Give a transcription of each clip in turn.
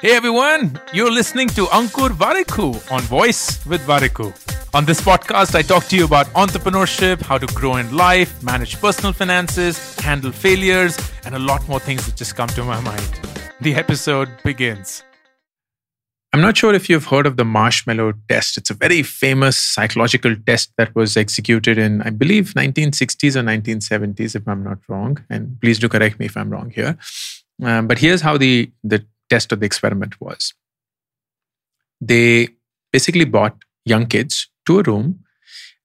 Hey everyone, you're listening to Ankur Warikoo on Voice with Warikoo. On this podcast, I talk to you about entrepreneurship, how to grow in life, manage personal finances, handle failures, and a lot more things that just come to my mind. The episode begins. I'm not sure if you've heard of the marshmallow test. It's a very famous psychological test that was executed in, I believe, 1960s or 1970s, if I'm not wrong. And please do correct me if I'm wrong here. Um, but here's how the, the test of the experiment was they basically brought young kids to a room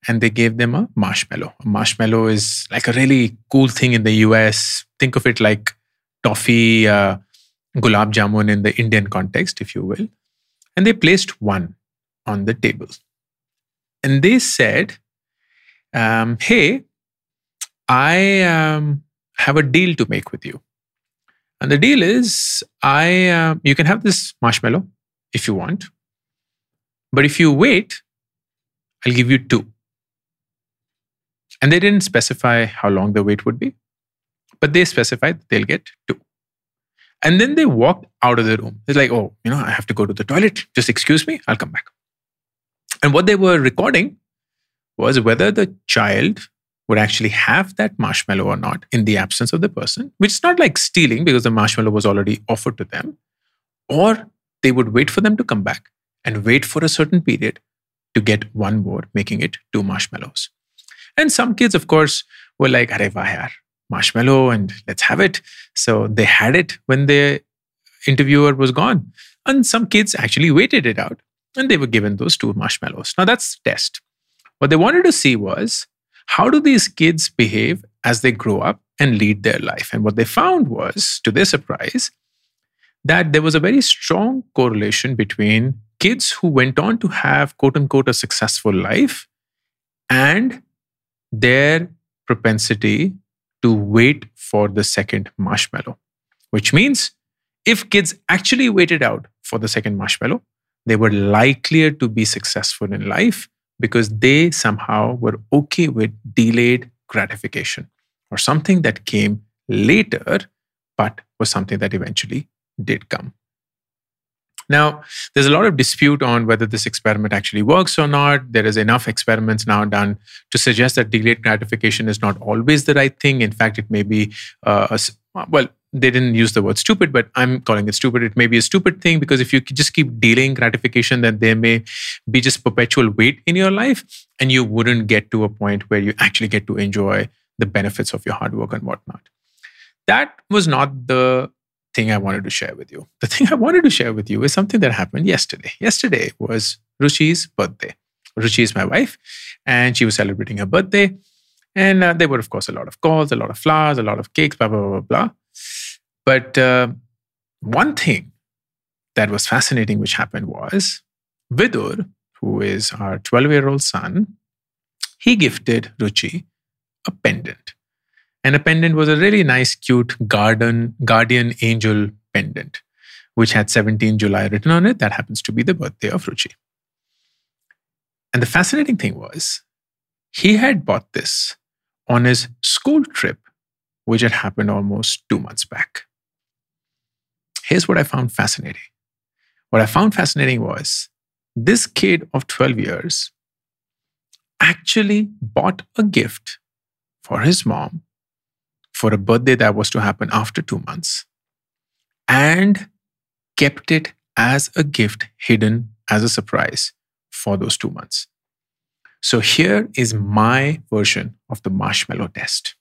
and they gave them a marshmallow. A marshmallow is like a really cool thing in the US. Think of it like toffee, uh, gulab jamun in the Indian context, if you will. And they placed one on the table. And they said, um, Hey, I um, have a deal to make with you. And the deal is, I uh, you can have this marshmallow if you want, but if you wait, I'll give you two. And they didn't specify how long the wait would be, but they specified they'll get two. And then they walked out of the room. It's like, oh, you know, I have to go to the toilet. Just excuse me, I'll come back. And what they were recording was whether the child would actually have that marshmallow or not in the absence of the person, which is not like stealing because the marshmallow was already offered to them, or they would wait for them to come back and wait for a certain period to get one more, making it two marshmallows. And some kids, of course, were like, Are yaar, marshmallow and let's have it. So they had it when the interviewer was gone. And some kids actually waited it out and they were given those two marshmallows. Now that's test. What they wanted to see was how do these kids behave as they grow up and lead their life? And what they found was, to their surprise, that there was a very strong correlation between kids who went on to have quote unquote a successful life and their propensity to wait for the second marshmallow. Which means if kids actually waited out for the second marshmallow, they were likelier to be successful in life because they somehow were okay with delayed gratification or something that came later, but was something that eventually did come. Now, there's a lot of dispute on whether this experiment actually works or not. There is enough experiments now done to suggest that delayed gratification is not always the right thing. In fact, it may be uh, a, well, they didn't use the word stupid, but I'm calling it stupid. It may be a stupid thing because if you just keep delaying gratification, then there may be just perpetual wait in your life, and you wouldn't get to a point where you actually get to enjoy the benefits of your hard work and whatnot. That was not the thing I wanted to share with you. The thing I wanted to share with you is something that happened yesterday. Yesterday was Ruchi's birthday. Ruchi is my wife, and she was celebrating her birthday. And uh, there were, of course, a lot of calls, a lot of flowers, a lot of cakes, blah, blah, blah, blah, blah. But uh, one thing that was fascinating, which happened was Vidur, who is our 12 year old son, he gifted Ruchi a pendant. And a pendant was a really nice, cute garden, guardian angel pendant, which had 17 July written on it. That happens to be the birthday of Ruchi. And the fascinating thing was, he had bought this on his school trip, which had happened almost two months back. Here's what I found fascinating. What I found fascinating was this kid of 12 years actually bought a gift for his mom for a birthday that was to happen after two months and kept it as a gift hidden as a surprise for those two months. So here is my version of the marshmallow test.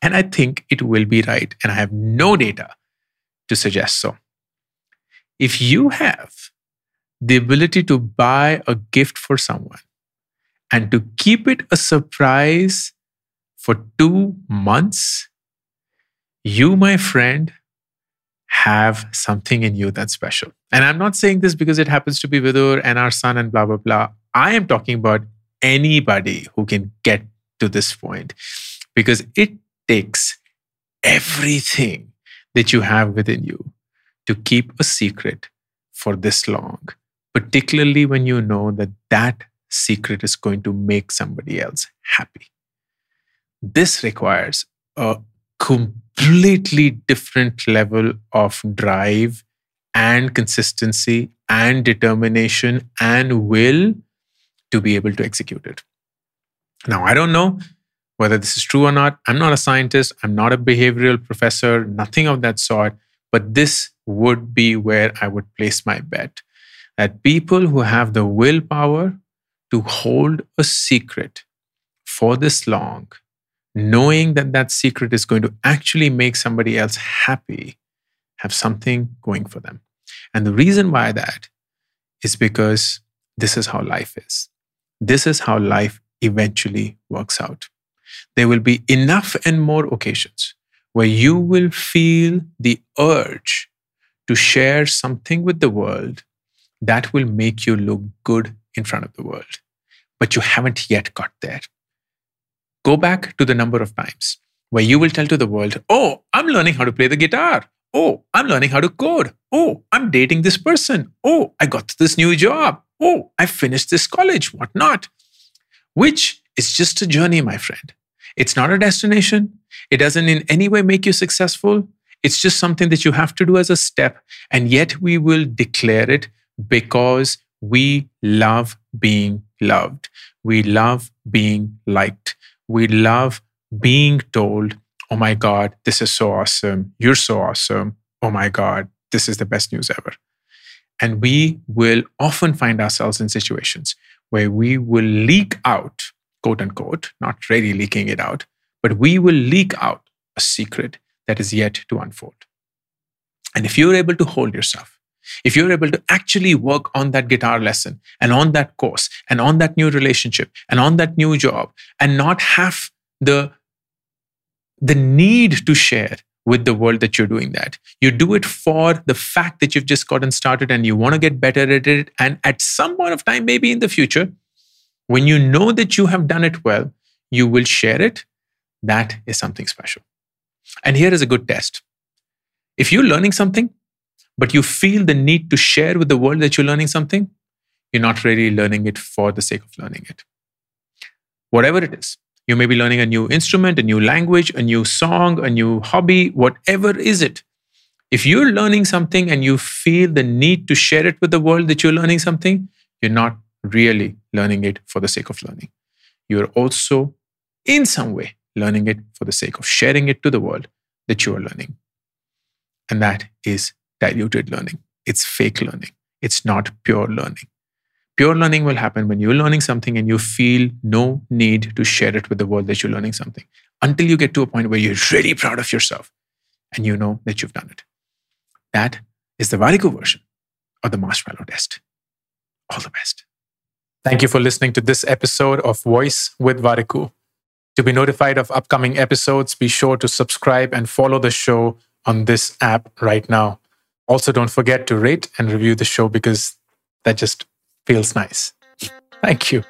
And I think it will be right. And I have no data to suggest so if you have the ability to buy a gift for someone and to keep it a surprise for two months, you, my friend, have something in you that's special. And I'm not saying this because it happens to be Vidur and our son and blah, blah, blah. I am talking about anybody who can get to this point because it takes everything that you have within you to keep a secret for this long, particularly when you know that that secret is going to make somebody else happy. This requires a completely different level of drive and consistency and determination and will to be able to execute it. Now, I don't know whether this is true or not. I'm not a scientist, I'm not a behavioral professor, nothing of that sort, but this would be where I would place my bet that people who have the willpower to hold a secret for this long, knowing that that secret is going to actually make somebody else happy, have something going for them. And the reason why that is because this is how life is. This is how life eventually works out. There will be enough and more occasions where you will feel the urge to share something with the world that will make you look good in front of the world. But you haven't yet got there. Go back to the number of times where you will tell to the world, Oh, I'm learning how to play the guitar. Oh, I'm learning how to code. Oh, I'm dating this person. Oh, I got this new job. Oh, I finished this college, whatnot. Which is just a journey, my friend. It's not a destination. It doesn't in any way make you successful. It's just something that you have to do as a step. And yet we will declare it because we love being loved. We love being liked. We love being told, oh my God, this is so awesome. You're so awesome. Oh my God, this is the best news ever. And we will often find ourselves in situations where we will leak out, quote unquote, not really leaking it out, but we will leak out a secret that is yet to unfold. And if you're able to hold yourself, if you're able to actually work on that guitar lesson and on that course and on that new relationship and on that new job and not have the the need to share with the world that you're doing that. You do it for the fact that you've just gotten started and you want to get better at it. And at some point of time, maybe in the future, when you know that you have done it well, you will share it. That is something special. And here is a good test. If you're learning something, but you feel the need to share with the world that you're learning something, you're not really learning it for the sake of learning it. Whatever it is, you may be learning a new instrument, a new language, a new song, a new hobby, whatever is it. If you're learning something and you feel the need to share it with the world that you're learning something, you're not really learning it for the sake of learning. You're also, in some way, learning it for the sake of sharing it to the world that you are learning. And that is diluted learning. It's fake learning. It's not pure learning. Pure learning will happen when you're learning something and you feel no need to share it with the world that you're learning something until you get to a point where you're really proud of yourself and you know that you've done it. That is the Warikoo version of the marshmallow test. All the best. Thank you for listening to this episode of Voice with Warikoo. To be notified of upcoming episodes, be sure to subscribe and follow the show on this app right now. Also, don't forget to rate and review the show because that just feels nice. Thank you.